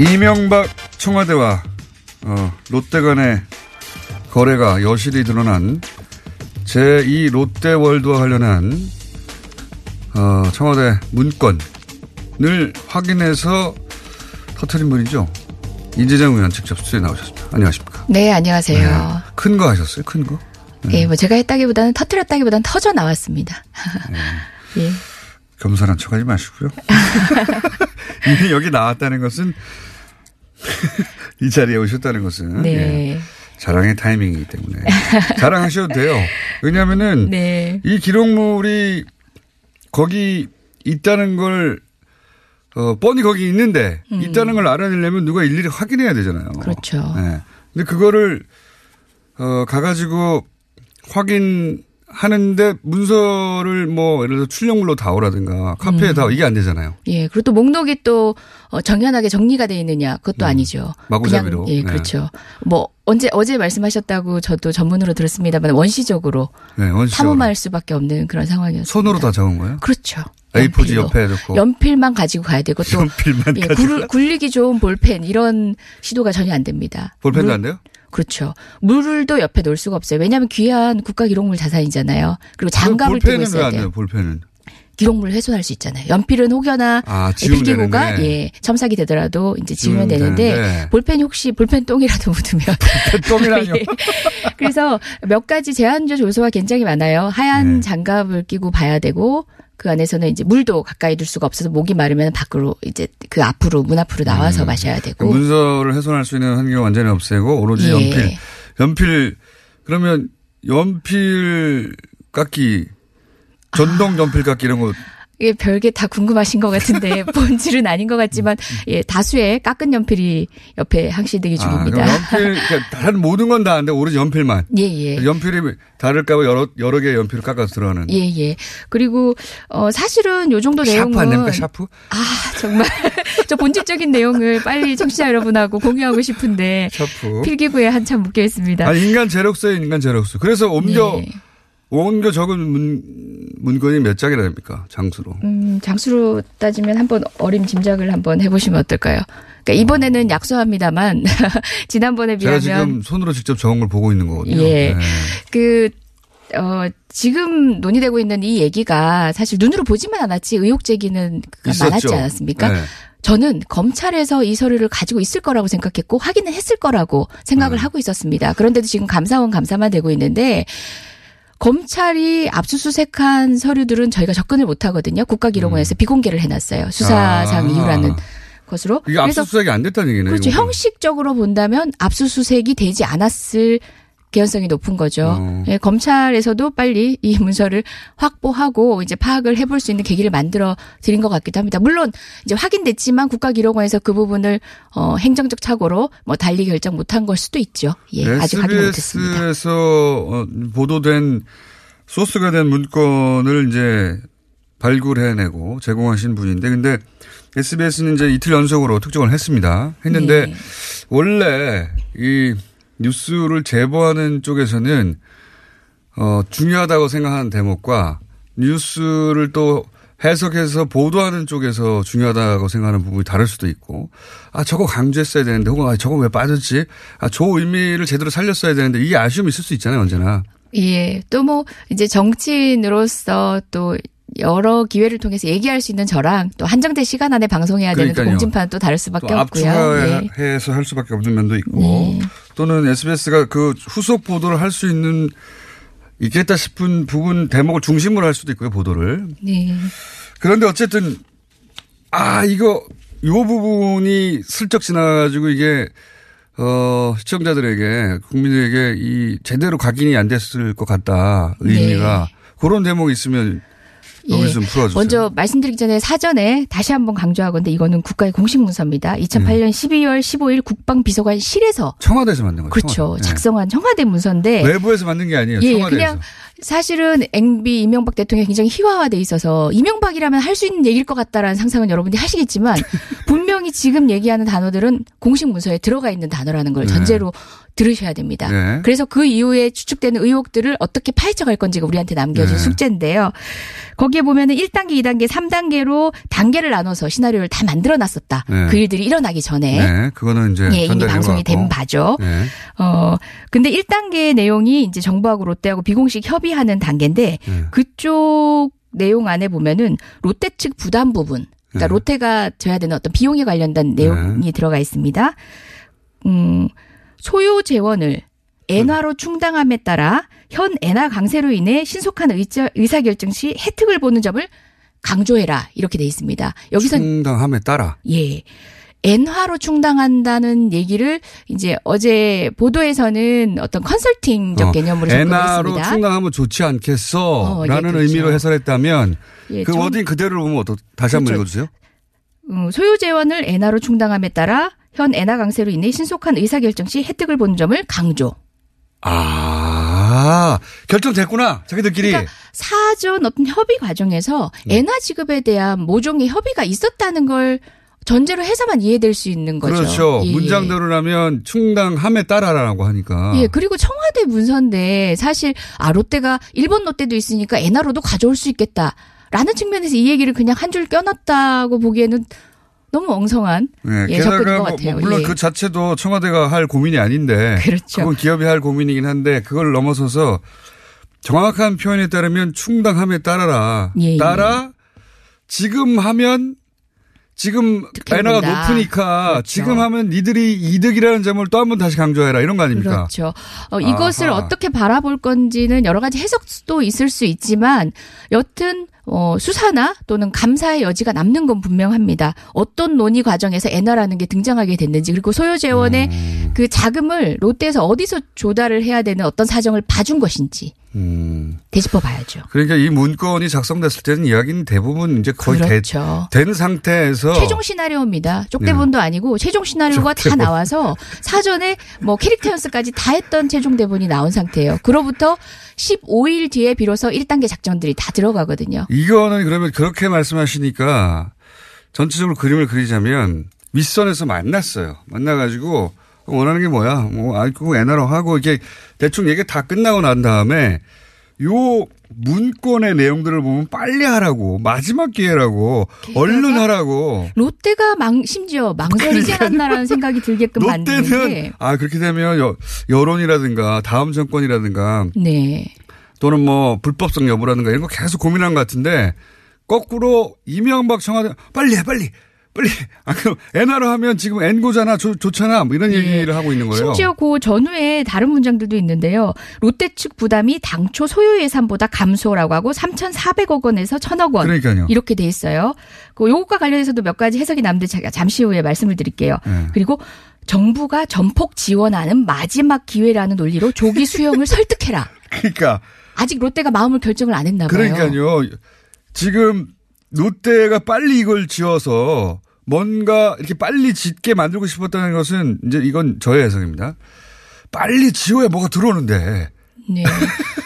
이명박 청와대와 어, 롯데 간의 거래가 여실히 드러난 제2 롯데월드와 관련한 어, 청와대 문건을 확인해서 터트린 분이죠. 이재정 의원 직접 수에 나오셨습니다. 안녕하십니까. 네, 안녕하세요. 큰거 하셨어요? 큰 거? 예, 뭐 제가 했다기보다는 터트렸다기보다는 터져 나왔습니다. 예. 겸손한 척 하지 마시고요. 이미 여기 나왔다는 것은 이 자리에 오셨다는 것은 네. 예, 자랑의 타이밍이기 때문에 자랑하셔도 돼요. 왜냐하면은 네. 이 기록물이 거기 있다는 걸 어, 뻔히 거기 있는데 음. 있다는 걸 알아내려면 누가 일일이 확인해야 되잖아요. 그렇죠. 네. 근데 그거를 어, 가가지고 확인 하는데 문서를 뭐 예를 들어 출력물로 다오라든가 카페에 음. 다 이게 안 되잖아요. 예, 그리고 또 목록이 또 어, 정연하게 정리가 돼 있느냐 그것도 아니죠. 음. 마구잡이로. 그냥, 예, 네. 그렇죠. 뭐 언제 어제 말씀하셨다고 저도 전문으로 들었습니다만 원시적으로 네, 원시적으로. 탐험할 수밖에 없는 그런 상황이었어요. 손으로 다 적은 거예요? 그렇죠. A4지 연필로. 옆에 놓고. 연필만 가지고 가야 되고 또 연필만 예, 가지고 굴, 굴리기 좋은 볼펜 이런 시도가 전혀 안 됩니다. 볼펜도 물- 안 돼요? 그렇죠. 물도 옆에 놓을 수가 없어요. 왜냐하면 귀한 국가 기록물 자산이잖아요. 그리고 장갑을 끼고 있어야. 돼요? 볼펜은. 기록물을 훼손할 수 있잖아요. 연필은 혹여나 아, 필기구가 되는데. 예 첨삭이 되더라도 이제 지우면 되는데 되는데. 볼펜 혹시 볼펜 똥이라도 묻으면 똥이라뇨? 예. 그래서 몇 가지 제한적 요소가 굉장히 많아요. 하얀 네. 장갑을 끼고 봐야 되고 그 안에서는 이제 물도 가까이 둘 수가 없어서 목이 마르면 밖으로 이제 그 앞으로 문 앞으로 나와서 마셔야 그 되고 문서를 훼손할 수 있는 환경 완전히 없애고 오로지 예. 연필. 연필 그러면 연필 깎기 전동 연필 깎기 이런 거 이게 별게 다 궁금하신 것 같은데 본질은 아닌 것 같지만 예 다수의 깎은 연필이 옆에 항시 대기 아, 중입니다. 그럼 연필 그러니까 다른 모든 건 다 안 돼. 오로지 연필만. 예예. 연필이 닳을까봐 여러 여러 개의 연필을 깎아서 들어가는. 예, 예. 그리고, 어, 사실은 요 정도 내용은. 샤프 안 됩니까? 샤프? 아, 정말. 저 본질적인 내용을 빨리 청취자 여러분하고 공유하고 싶은데. 샤프. 필기구에 한참 묶여 있습니다. 아니 인간 제록스네 인간 제록스. 그래서 옮겨 예. 옮겨 적은 문 문건이 몇 장이나 됩니까? 장수로. 음, 장수로 따지면 한번 어림짐작을 한번 해보시면 어떨까요? 그러니까 이번에는 약소합니다만, 지난번에 제가 비하면. 지금 손으로 직접 적은 걸 보고 있는 거거든요. 예. 네. 그, 어, 지금 논의되고 있는 이 얘기가 사실 눈으로 보지만 않았지 의혹 제기는 그 있었죠. 많았지 않았습니까? 네. 저는 검찰에서 이 서류를 가지고 있을 거라고 생각했고 확인을 했을 거라고 생각을 네. 하고 있었습니다. 그런데도 지금 감사원 감사만 되고 있는데 검찰이 압수수색한 서류들은 저희가 접근을 못 하거든요. 국가기록원에서 비공개를 해놨어요. 수사상 음. 아. 이유라는 것으로. 이게 압수수색이 안 됐다는 얘기네요. 그렇죠. 이거는. 형식적으로 본다면 압수수색이 되지 않았을 개연성이 높은 거죠. 어. 예, 검찰에서도 빨리 이 문서를 확보하고 이제 파악을 해볼 수 있는 계기를 만들어 드린 것 같기도 합니다. 물론 이제 확인됐지만 국가기록원에서 그 부분을 어, 행정적 착오로 뭐 달리 결정 못한 걸 수도 있죠. 예, 아직 확인 못했습니다. SBS에서 어, 보도된 소스가 된 문건을 이제 발굴해내고 제공하신 분인데, 근데 SBS는 이제 이틀 연속으로 특종을 했습니다. 했는데 네. 원래 이 뉴스를 제보하는 쪽에서는 어, 중요하다고 생각하는 대목과 뉴스를 또 해석해서 보도하는 쪽에서 중요하다고 생각하는 부분이 다를 수도 있고, 아, 저거 강조했어야 되는데, 혹은 아, 저거 왜 빠졌지? 아, 저 의미를 제대로 살렸어야 되는데, 이 아쉬움이 있을 수 있잖아요, 언제나. 예. 또 뭐, 이제 정치인으로서 또 여러 기회를 통해서 얘기할 수 있는 저랑 또 한정된 시간 안에 방송해야 되는 그. 공진파는 또 다를 수밖에 또 없고요. 예. 압축해서 할 수밖에 없는 면도 있고, 네. 또는 SBS가 그 후속 보도를 할 수 있는, 있겠다 싶은 부분, 대목을 중심으로 할 수도 있고요, 보도를. 네. 그런데 어쨌든 아 이거 요 부분이 슬쩍 지나가지고 이게 어 시청자들에게 국민들에게 이 제대로 각인이 안 됐을 것 같다 의미가 그런 대목이 있으면 여기서 좀 풀어주세요. 예. 먼저 말씀드리기 전에 사전에 다시 한번 강조하건데 이거는 국가의 공식 문서입니다. 2008년 12월 15일 국방비서관실에서 청와대에서 만든 거죠. 그렇죠. 청와대. 네. 작성한 청와대 문서인데 외부에서 만든 게 아니에요. 예, 청와대에서. 그냥 사실은 MB 이명박 대통령이 굉장히 희화화돼 있어서 이명박이라면 할 수 있는 얘기일 것 같다라는 상상은 여러분들이 하시겠지만 분명히 지금 얘기하는 단어들은 공식 문서에 들어가 있는 단어라는 걸 네. 전제로 들으셔야 됩니다. 네. 그래서 그 이후에 추측되는 의혹들을 어떻게 파헤쳐 갈 건지가 우리한테 남겨진 네. 숙제인데요. 거기에 보면은 1단계, 2단계, 3단계로 단계를 나눠서 시나리오를 다 만들어 놨었다. 네. 그 일들이 일어나기 전에. 네, 그거는 이제 예, 이미 방송이. 된 바죠. 네. 어, 근데 1단계 내용이 이제 정부하고 롯데하고 비공식 협의 하는 단계인데 네. 그쪽 내용 안에 보면은 롯데 측 부담 부분, 그러니까 네. 롯데가 져야 되는 어떤 비용에 관련된 내용이 들어가 있습니다. 음, 소요 재원을 엔화로 충당함에 따라 현 엔화 강세로 인해 신속한 의자, 의사결정 시 혜택을 보는 점을 강조해라 이렇게 돼 있습니다. 여기서 충당함에 따라. 예. 엔화로 충당한다는 얘기를 이제 어제 보도에서는 어떤 컨설팅적 어, 개념으로 엔화로. 충당하면 좋지 않겠어. 어, 예, 라는 그렇죠. 의미로 해설했다면 예, 그 좀- wording 그대로 보면 어떠, 다시 한번 그렇죠. 읽어주세요. 음, 소요 재원을 엔화로 충당함에 따라 현 엔화 강세로 인해 신속한 의사결정 시 혜택을 보는 점을 강조. 아, 결정됐구나. 자기들끼리. 그러니까 사전 어떤 협의 과정에서 네. 엔화 지급에 대한 모종의 협의가 있었다는 걸 전제로 해서만 이해될 수 있는 거죠. 그렇죠. 예. 문장대로라면 충당함에 따라라고 하니까. 예, 그리고 청와대 문서인데 사실 아 롯데가 일본 롯데도 있으니까 엔화로도 가져올 수 있겠다라는 측면에서 이 얘기를 그냥 한 줄 껴놨다고 보기에는 너무 엉성한 네, 예, 접근인 것 뭐, 같아요. 뭐 물론 예. 그 자체도 청와대가 할 고민이 아닌데. 그렇죠. 그건 기업이 할 고민이긴 한데 그걸 넘어서서 정확한 표현에 따르면 충당함에 따라라. 예, 예. 따라 지금 하면 지금 엔화가. 높으니까 그렇죠. 지금 하면 니들이 이득이라는 점을 또 한 번 다시 강조해라 이런 거 아닙니까? 그렇죠. 어, 이것을 아하. 어떻게 바라볼 건지는 여러 가지 해석도 있을 수 있지만 여튼 어, 수사나 또는 감사의 여지가 남는 건 분명합니다. 어떤 논의 과정에서 엔화라는 게 등장하게 됐는지 그리고 소요 재원의 음. 그 자금을 롯데에서 어디서 조달을 해야 되는 어떤 사정을 봐준 것인지 음. 되짚어 봐야죠. 그러니까 이 문건이 작성됐을 때는 이야기는 대부분 이제 거의 그렇죠. 되- 된 상태에서 최종 시나리오입니다. 쪽대본도 아니고 최종 시나리오가 다 쪽대본. 나와서 사전에 뭐 캐릭터 연습까지 다 했던 최종 대본이 나온 상태예요. 그로부터 15일 뒤에 비로소 1단계 작전들이 다 들어가거든요. 이거는 그러면 그렇게 말씀하시니까 전체적으로 그림을 그리자면 윗선에서 만났어요. 만나가지고 원하는 게 뭐야? 뭐, 아, 그거 엔화로 하고 이게 대충 얘기 다 끝나고 난 다음에 요 문건의 내용들을 보면 빨리 하라고 마지막 기회라고 얼른 하라고 롯데가 망 심지어 망설이지 않았나라는 생각이 들게끔 롯데는 게아 그렇게 되면 여, 여론이라든가 다음 정권이라든가 네. 또는 뭐 불법성 여부라든가 이런 거 계속 고민한 것 같은데 거꾸로 이명박 청와대 빨리 해 빨리 빨리 아 그럼 엔화로 하면 지금 엔고잖아 좋, 좋잖아 뭐 이런 얘기를 하고 있는 거예요. 예. 심지어 그 전후에 다른 문장들도 있는데요. 롯데 측 부담이 당초 소요 예산보다 감소라고 하고 3,400억 원에서 1,000억 원 그러니까요. 이렇게 돼 있어요. 그 요것과 관련해서도 몇 가지 해석이 남는데 제가 잠시 후에 말씀을 드릴게요. 네. 그리고 정부가 전폭 지원하는 마지막 기회라는 논리로 조기 수용을 설득해라. 그러니까 아직 롯데가 마음을 결정을 안 했나 봐요. 그러니까요. 지금 롯데가 빨리 이걸 지어서 뭔가 이렇게 빨리 짓게 만들고 싶었다는 것은 이제 이건 저의 해석입니다. 빨리 지어야 뭐가 들어오는데. 네.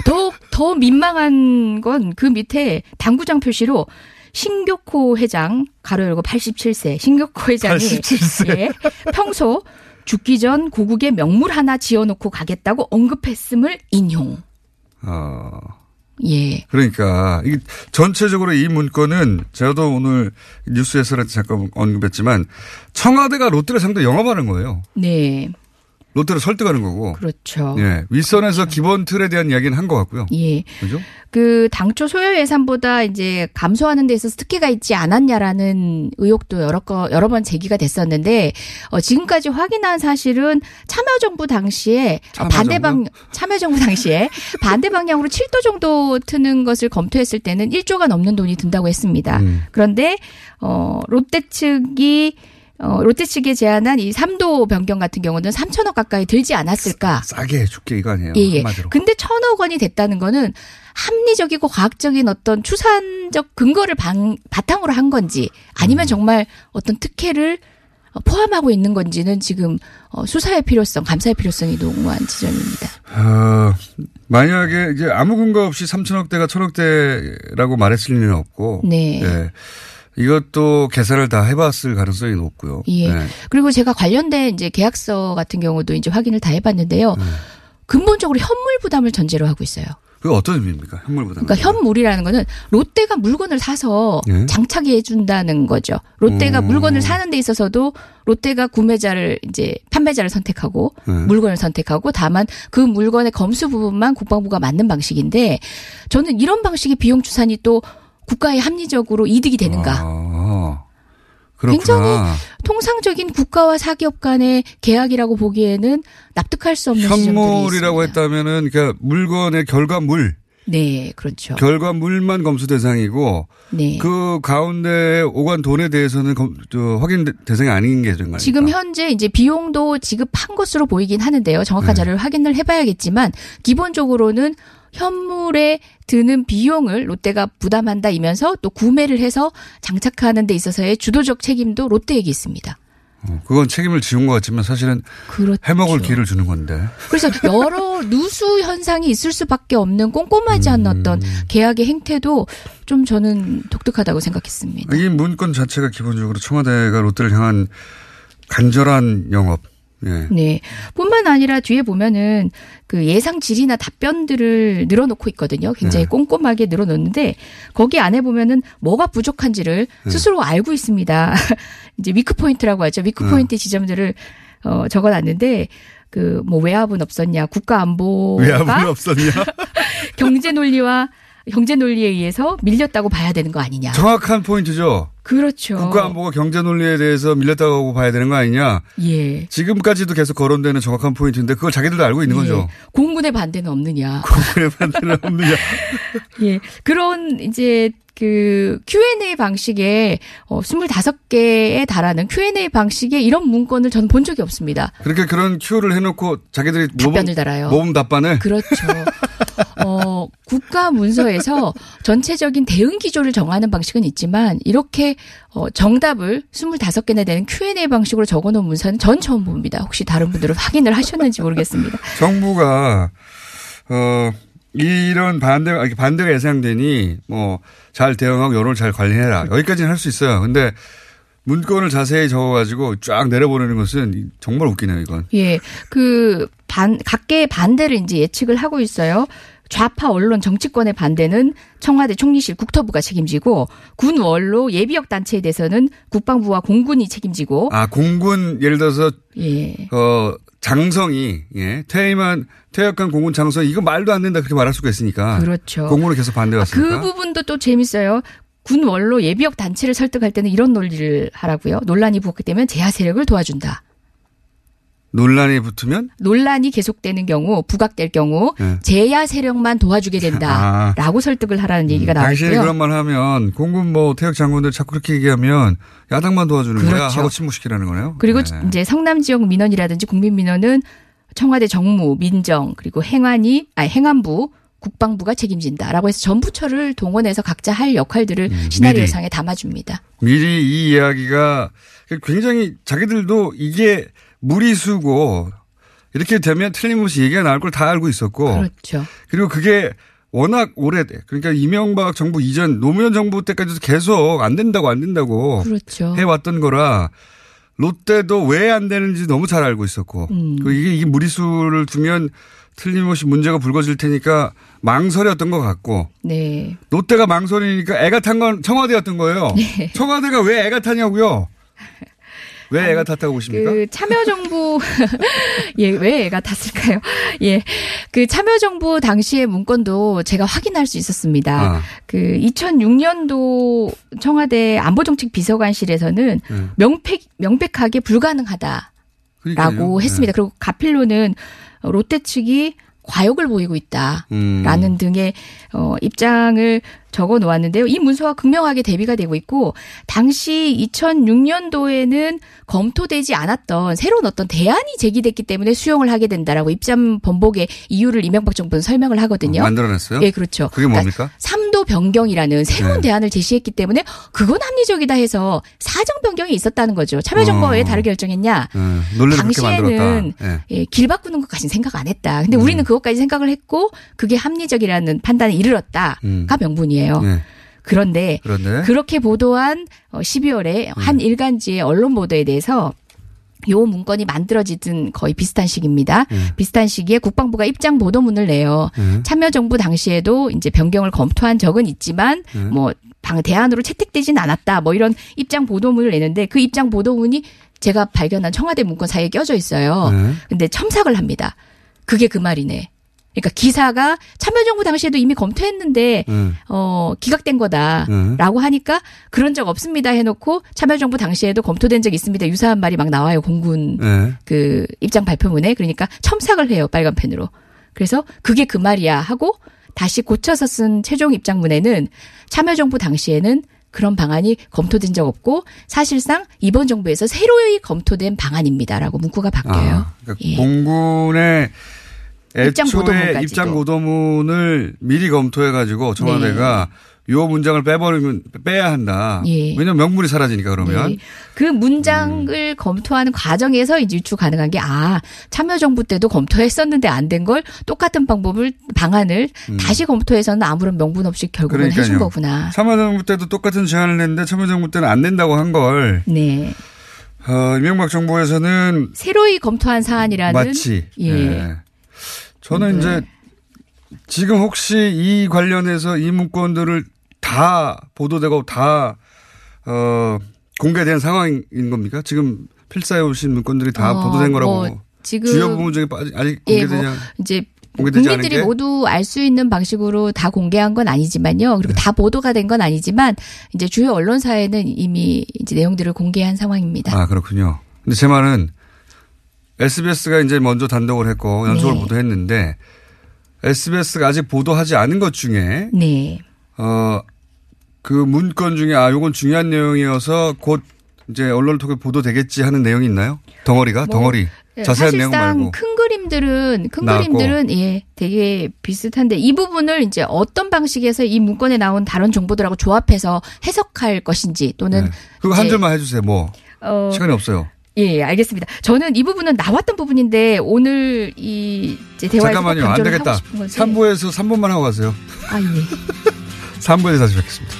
더, 더 민망한 건 그 밑에 당구장 표시로 신교코 회장, 가로 열고 87세, 신교코 회장이 87세. 예, 평소 죽기 전 고국에 명물 하나 지어놓고 가겠다고 언급했음을 인용. 어. 예. 그러니까 이게 전체적으로 이 문건은 저도 오늘 뉴스에서 잠깐 언급했지만 청와대가 롯데를 상대 영업하는 거예요. 네. 롯데를 설득하는 거고. 그렇죠. 예. 윗선에서 기본 틀에 대한 이야기는 한 것 같고요. 예. 그죠? 그 당초 소요 예산보다 이제 감소하는 데 있어서 특혜가 있지 않았냐라는 의혹도 여러 거 여러 번 제기가 됐었는데 어 지금까지 확인한 사실은 참여정부 당시에 어, 반대 방 참여정부 당시에 반대 방향으로 7도 정도 트는 것을 검토했을 때는 1조가 넘는 돈이 든다고 했습니다. 음. 그런데 어 롯데 측이 어, 롯데 측이 제안한 이 3도 변경 같은 경우는 3천억 가까이 들지 않았을까? 싸게 해줄게 이거 아니에요. 예, 예. 한마디로. 근데 천억 원이 됐다는 거는 합리적이고 과학적인 어떤 추산적 근거를 방, 바탕으로 한 건지 아니면 정말 어떤 특혜를 어, 포함하고 있는 건지는 지금 어, 수사의 필요성, 감사의 필요성이 농후한 지점입니다. 어, 만약에 이제 아무 근거 없이 3천억대가 천억대라고 말했을 리는 없고. 네. 예. 이것도 계산을 다 해봤을 가능성이 높고요. 예. 네. 그리고 제가 관련된 이제 계약서 같은 경우도 이제 확인을 다 해봤는데요. 근본적으로 현물 부담을 전제로 하고 있어요. 그게 어떤 의미입니까? 현물 부담. 그러니까 현물이라는 거는 롯데가 물건을 사서 예? 장착해 준다는 거죠. 롯데가 음. 물건을 사는 데 있어서도 롯데가 구매자를 이제 판매자를 선택하고 네. 물건을 선택하고 다만 그 물건의 검수 부분만 국방부가 맞는 방식인데 저는 이런 방식의 비용 추산이 또 국가에 합리적으로 이득이 되는가? 아. 굉장히 통상적인 국가와 사기업 간의 계약이라고 보기에는 납득할 수 없는 현물이라고 했다면은 그러니까 물건의 결과물, 네, 그렇죠. 결과물만 검수 대상이고 네. 그 가운데 오간 돈에 대해서는 검, 저, 확인 대- 대상이 아닌 게 거예요. 지금 현재 이제 비용도 지급한 것으로 보이긴 하는데요. 정확한 네. 자료를 확인을 해봐야겠지만 기본적으로는 현물에 드는 비용을 롯데가 부담한다이면서 또 구매를 해서 장착하는 데 있어서의 주도적 책임도 롯데에게 있습니다. 어, 그건 책임을 지운 것 같지만 사실은 그렇죠. 해먹을 기회를 주는 건데. 그래서 여러 누수 현상이 있을 수밖에 없는 꼼꼼하지 않은 음. 어떤 계약의 행태도 좀 저는 독특하다고 생각했습니다. 이 문건 자체가 기본적으로 청와대가 롯데를 향한 간절한 영업. 예. 네. 뿐만 아니라 뒤에 보면은 그 예상 질의나 답변들을 늘어놓고 있거든요. 굉장히 네. 꼼꼼하게 늘어놓는데 거기 안에 보면은 뭐가 부족한지를 네. 스스로 알고 있습니다. 이제 weak point라고 하죠. weak 네. 포인트 지점들을 어 적어놨는데 그 뭐 외압은 없었냐, 국가 안보가 외압은 없었냐? 경제 논리와 경제 논리에 의해서 밀렸다고 봐야 되는 거 아니냐. 정확한 포인트죠. 그렇죠. 국가안보가 경제 논리에 대해서 밀렸다고 봐야 되는 거 아니냐. 예. 지금까지도 계속 거론되는 정확한 포인트인데 그걸 자기들도 알고 있는 거죠. 예. 공군의 반대는 없느냐. 그래 반대는 없느냐. 예. 그런 이제 그 Q&A 방식의 어 25개에 달하는 Q&A 방식의 이런 문건을 저는 본 적이 없습니다. 그렇게 그런 큐를 해놓고 자기들이 답변을 달아요. 모범 답변을. 그렇죠. 어, 국가 문서에서 전체적인 대응 기조를 정하는 방식은 있지만 이렇게 어, 정답을 25개나 되는 Q&A 방식으로 적어 놓은 문서는 전 처음 봅니다. 혹시 다른 분들은 확인을 하셨는지 모르겠습니다. 정부가 어 이런 이렇게 반대가 예상되니 뭐 잘 대응하고 여론을 잘 관리해라 여기까지는 할 수 있어요. 근데 문건을 자세히 적어가지고 쫙 내려보내는 것은 정말 웃기네요 이건. 예, 그 반, 각계의 반대를 이제 예측을 하고 있어요. 좌파 언론 정치권의 반대는 청와대 총리실 국토부가 책임지고 군 원로 예비역 단체에 대해서는 국방부와 공군이 책임지고 아 공군 예를 들어서 예. 어 장성이 예 퇴임한 퇴역한 공군 장성 이거 말도 안 된다 그렇게 말할 수가 있으니까. 그렇죠. 공군을 계속 반대했으니까. 그 부분도 또 재밌어요. 군 원로 예비역 단체를 설득할 때는 이런 논리를 하라고요. 논란이 부었기 때문에 제야 세력을 도와준다. 논란이 붙으면 논란이 계속되는 경우 부각될 경우 네. 제야 세력만 도와주게 아. 된다라고 설득을 하라는 얘기가 당신이 나왔고요. 그런 말 하면 공군 뭐 퇴역 장군들 자꾸 그렇게 얘기하면 야당만 도와주는 거야 그렇죠. 하고 침묵시키라는 거네요. 그리고 네. 이제 성남 지역 민원이라든지 국민 민원은 청와대 정무, 민정 그리고 행안위, 아 행안부 국방부가 책임진다라고 해서 전 부처를 동원해서 각자 할 역할들을 시나리오상에 담아줍니다. 미리 이 이야기가 굉장히 자기들도 이게 무리수고 이렇게 되면 틀림없이 얘기가 나올 걸 다 알고 있었고 그렇죠. 그리고 그게 워낙 오래돼. 그러니까 이명박 정부 이전 노무현 정부 때까지도 계속 안 된다고 안 된다고 그렇죠. 해왔던 거라 롯데도 왜 안 되는지 너무 잘 알고 있었고 음. 그 이게, 이게 무리수를 두면 틀림없이 문제가 불거질 테니까 망설였던 것 같고 네. 롯데가 망설이니까 애가 탄 건 청와대였던 거예요. 네. 청와대가 왜 애가 타냐고요? 왜 애가 탔다고 보십니까? 그 참여정부 예, 왜 애가 탔을까요? 예. 그 참여정부 당시의 문건도 제가 확인할 수 있었습니다. 아. 그 2006년도 청와대 안보정책 비서관실에서는 네. 명백 명백하게 불가능하다 라고 그러니까요. 했습니다. 네. 그리고 가필로는 롯데 측이 과욕을 보이고 있다라는 음. 등의 어, 입장을 적어 놓았는데요. 이 문서와 극명하게 대비가 되고 있고 당시 2006년도에는 검토되지 않았던 새로운 어떤 대안이 제기됐기 때문에 수용을 하게 된다라고 입장 번복의 이유를 이명박 정부는 설명을 하거든요. 어, 만들어냈어요? 예, 그렇죠. 그게 뭡니까? 변경이라는 새로운 네. 대안을 제시했기 때문에 그건 합리적이다 해서 사정 변경이 있었다는 거죠. 참여정부가 어. 왜 다르게 결정했냐? 음, 그렇게 당시에는 만들었다. 예. 예, 길 바꾸는 것까지는 생각 안 했다. 근데 음. 우리는 그것까지 생각을 했고 그게 합리적이라는 판단에 이르렀다가 음. 명분이에요. 네. 그런데 그런데 그렇게 보도한 어, 12월에 한 일간지의 언론 보도에 대해서 요 문건이 만들어지든 거의 비슷한 시기입니다. 비슷한 시기에 국방부가 입장 보도문을 내요. 음. 참여정부 당시에도 이제 변경을 검토한 적은 있지만 음. 뭐방 대안으로 채택되진 않았다. 뭐 이런 입장 보도문을 내는데 그 입장 보도문이 제가 발견한 청와대 문건 사이에 껴져 있어요. 네. 근데 첨삭을 합니다. 그게 그 말이네. 그러니까 기사가 참여정부 당시에도 이미 검토했는데 음. 어 기각된 거다라고 하니까 그런 적 없습니다 해놓고 참여정부 당시에도 검토된 적 있습니다 유사한 말이 막 나와요 공군 네. 그 입장 발표문에 그러니까 첨삭을 해요 빨간 펜으로 그래서 그게 그 말이야 하고 다시 고쳐서 쓴 최종 입장문에는 참여정부 당시에는 그런 방안이 검토된 적 없고 사실상 이번 정부에서 새로이 검토된 방안입니다라고 문구가 바뀌어요. 아, 그러니까 예. 공군의 입장 애초에 보도문까지도. 입장 보도문을 미리 검토해 가지고 청와대가 요 문장을 빼버리면 빼야 한다. 예. 왜냐면 명분이 사라지니까 그러면 네. 그 문장을 음. 검토하는 과정에서 이제 유추 가능한 게 아, 참여정부 때도 검토했었는데 안 된 걸 똑같은 방법을 방안을 음. 다시 검토해서는 아무런 명분 없이 결국은 해준 그러니까요. 거구나. 참여정부 때도 똑같은 제안을 했는데 참여정부 때는 안 된다고 한 걸 네. 어, 이명박 정부에서는 새로이 검토한 사안이라는 마치 예. 예. 저는 네. 이제 지금 혹시 이 관련해서 이 문건들을 다 보도되고 다 어, 공개된 상황인 겁니까? 지금 필사해 오신 문건들이 다 어, 보도된 거라고 뭐 지금 주요 부분 중에 아직 예, 공개되지 뭐않 이제 국민들이 게? 모두 알 수 있는 방식으로 다 공개한 건 아니지만요. 네. 그리고 다 보도가 된 건 아니지만 이제 주요 언론사에는 이미 이제 내용들을 공개한 상황입니다. 아 그렇군요. 근데 제 말은 SBS가 이제 먼저 단독을 했고 연속으로 네. 보도했는데 SBS가 아직 보도하지 않은 것 중에 네. 어, 그 문건 중에 아, 요건 중요한 내용이어서 곧 이제 언론을 통해 보도되겠지 하는 내용이 있나요? 덩어리가? 뭐, 덩어리. 예, 자세한 내용 사실상 말고. 큰 그림들은 큰 나왔고. 그림들은 예 되게 비슷한데 이 부분을 이제 어떤 방식에서 이 문건에 나온 다른 정보들하고 조합해서 해석할 것인지 또는 네. 그거 한 줄만 해주세요. 뭐. 어, 시간이 없어요. 예, 알겠습니다. 저는 이 부분은 나왔던 부분인데 오늘 이 대화에서 잠깐만요. 안 되겠다. 하고 싶은 건데. 3부에서 3분만 하고 가세요. 아 예. 3부에서 다시 뵙겠습니다.